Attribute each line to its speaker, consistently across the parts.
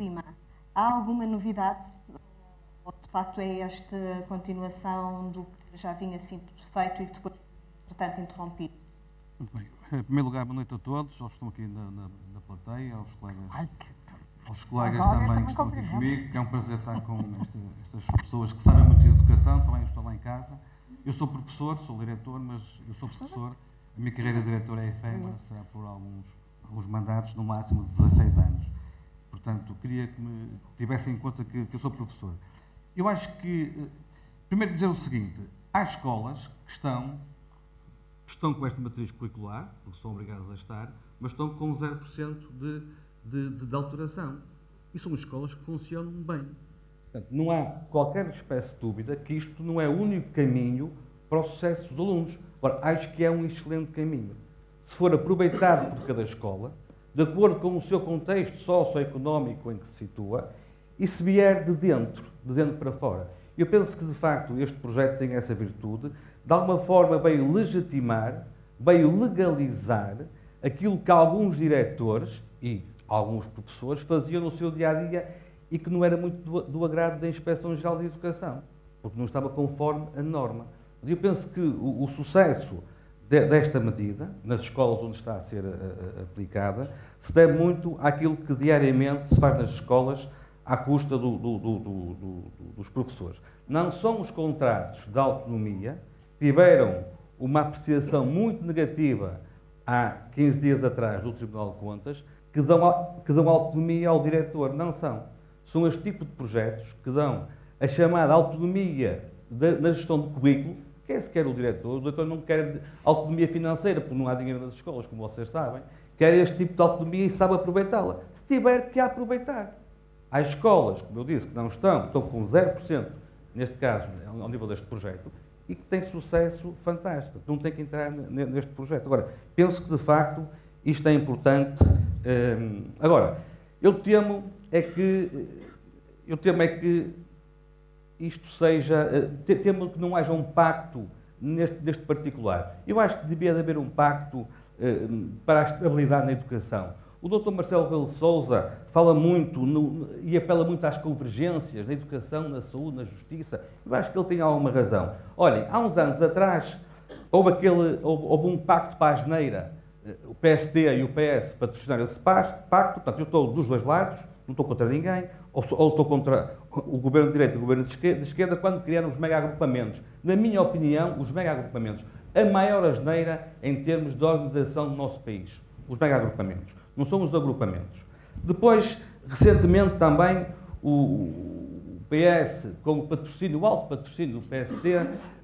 Speaker 1: clima. Há alguma novidade? Ou de facto é esta continuação do que já vinha sido feito e que depois, portanto, interrompido?
Speaker 2: Muito bem. Em primeiro lugar, boa noite a todos, aos que estão aqui na, na, na plateia, aos colegas,
Speaker 3: Ai, que...
Speaker 2: aos colegas
Speaker 3: Agora
Speaker 2: também que estão aqui comigo, que é um prazer estar com esta- estas pessoas que sabem muito de educação, também estou lá em casa. Eu sou professor, sou diretor, mas eu sou professor. A minha carreira de diretor é efêmera, será por alguns, alguns mandatos, no máximo de 16 anos. Portanto, queria que me tivessem em conta que, que eu sou professor. Eu acho que, eh, primeiro dizer o seguinte, há escolas que estão, estão com esta matriz curricular, porque são obrigadas a estar, mas estão com 0% de, de, de, de alteração. E são escolas que funcionam bem. Portanto, não há qualquer espécie de dúvida que isto não é o único caminho para o sucesso dos alunos. Ora, acho que é um excelente caminho. Se for aproveitado por cada escola, de acordo com o seu contexto socioeconómico em que se situa, e se vier de dentro, de dentro para fora. Eu penso que, de facto, este projeto tem essa virtude, de alguma forma veio legitimar, veio legalizar aquilo que alguns diretores e alguns professores faziam no seu dia a dia e que não era muito do, do agrado da Inspeção Geral de Educação, porque não estava conforme a norma. Eu penso que o, o sucesso desta medida, nas escolas onde está a ser eh, eh, aplicada, se deve muito àquilo que diariamente se faz nas escolas à custa do- do- do- do- do- dos professores. Não são os contratos de autonomia tiveram uma apreciação muito negativa há 15 dias atrás do Tribunal de Contas que dão, que dão autonomia ao diretor. Não são. São este tipo de projetos que dão a chamada autonomia na gestão do currículo, que é sequer o diretor. O diretor não quer autonomia financeira, porque não há dinheiro nas escolas, como vocês sabem. Quer este tipo de autonomia e sabe aproveitá-la. Se tiver que aproveitar. Há escolas, como eu disse, que não estão, estão com 0%, neste caso, ao nível deste projeto, e que têm sucesso fantástico. Não tem que entrar ne- neste projeto. Agora, penso que, de facto, isto é importante. Hum, agora, eu temo é que, eu temo é que isto seja, eh, te- temo que não haja um pacto neste, neste particular. Eu acho que devia de haver um pacto eh, para a estabilidade na educação. O Dr. Marcelo de Sousa fala muito no- e apela muito às convergências na educação, na saúde, na justiça. Eu acho que ele tem alguma razão. Olhem, há uns anos atrás houve, aquele, houve, houve um pacto para a geneira. Eh, O PSD e o PS patrocinaram esse pacto. Portanto, eu estou dos dois lados, não estou contra ninguém, ou, ou estou contra o governo de direita e o governo de esquerda, de esquerda quando criaram os mega-agrupamentos. Na minha opinião, os mega-agrupamentos, a maior asneira em termos de organização do nosso país. Os mega-agrupamentos. Não são os agrupamentos. Depois, recentemente também, o PS, com o patrocínio, o alto patrocínio do PSD,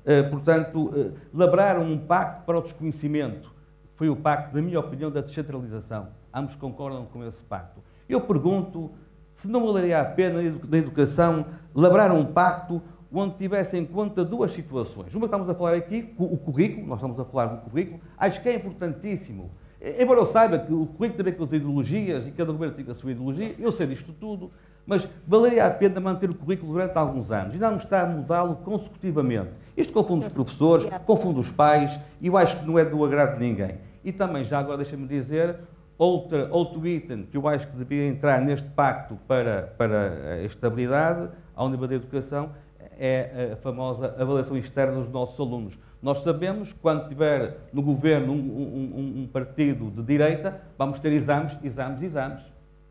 Speaker 2: eh, portanto, eh, labraram um pacto para o desconhecimento. Foi o pacto, na minha opinião, da descentralização. Ambos concordam com esse pacto. Eu pergunto se não valeria a pena, na edu- na educação, labrar um pacto onde tivesse em conta duas situações. Uma que estamos a falar aqui, o currículo, nós estamos a falar do currículo, acho que é importantíssimo. Embora eu saiba que o currículo tem a ver com as ideologias e cada governo tem a sua ideologia, eu sei disto tudo, mas valeria a pena manter o currículo durante alguns anos e não estar a mudá-lo consecutivamente. Isto confunde os professores, confunde os pais e eu acho que não é do agrado de ninguém. E também, já agora deixa-me dizer, outra, outro item que eu acho que devia entrar neste pacto para, para a estabilidade, ao nível da educação, é a famosa avaliação externa dos nossos alunos. Nós sabemos que quando tiver no governo um, um- um- partido de direita, vamos ter exames, exames, exames.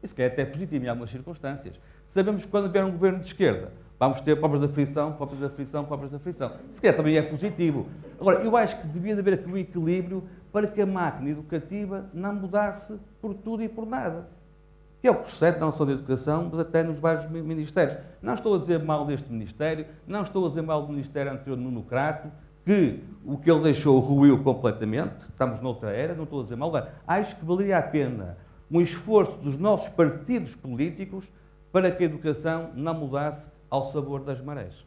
Speaker 2: Isso que é até positivo em algumas circunstâncias. Sabemos que quando vier um governo de esquerda, vamos ter pobres da frição, pobres da frição, pobres da frição. Se calhar também é positivo. Agora, eu acho que devia de haver aqui um equilíbrio para que a máquina educativa não mudasse por tudo e por nada. Que é o sucede não só na educação, mas até nos vários mi- ministérios. Não estou a dizer mal deste ministério, não estou a dizer mal do ministério anterior Nuno Crato, que o que ele deixou ruiu completamente, estamos noutra era, não estou a dizer mal. Acho que valeria a pena um esforço dos nossos partidos políticos para que a educação não mudasse ao sabor das marés.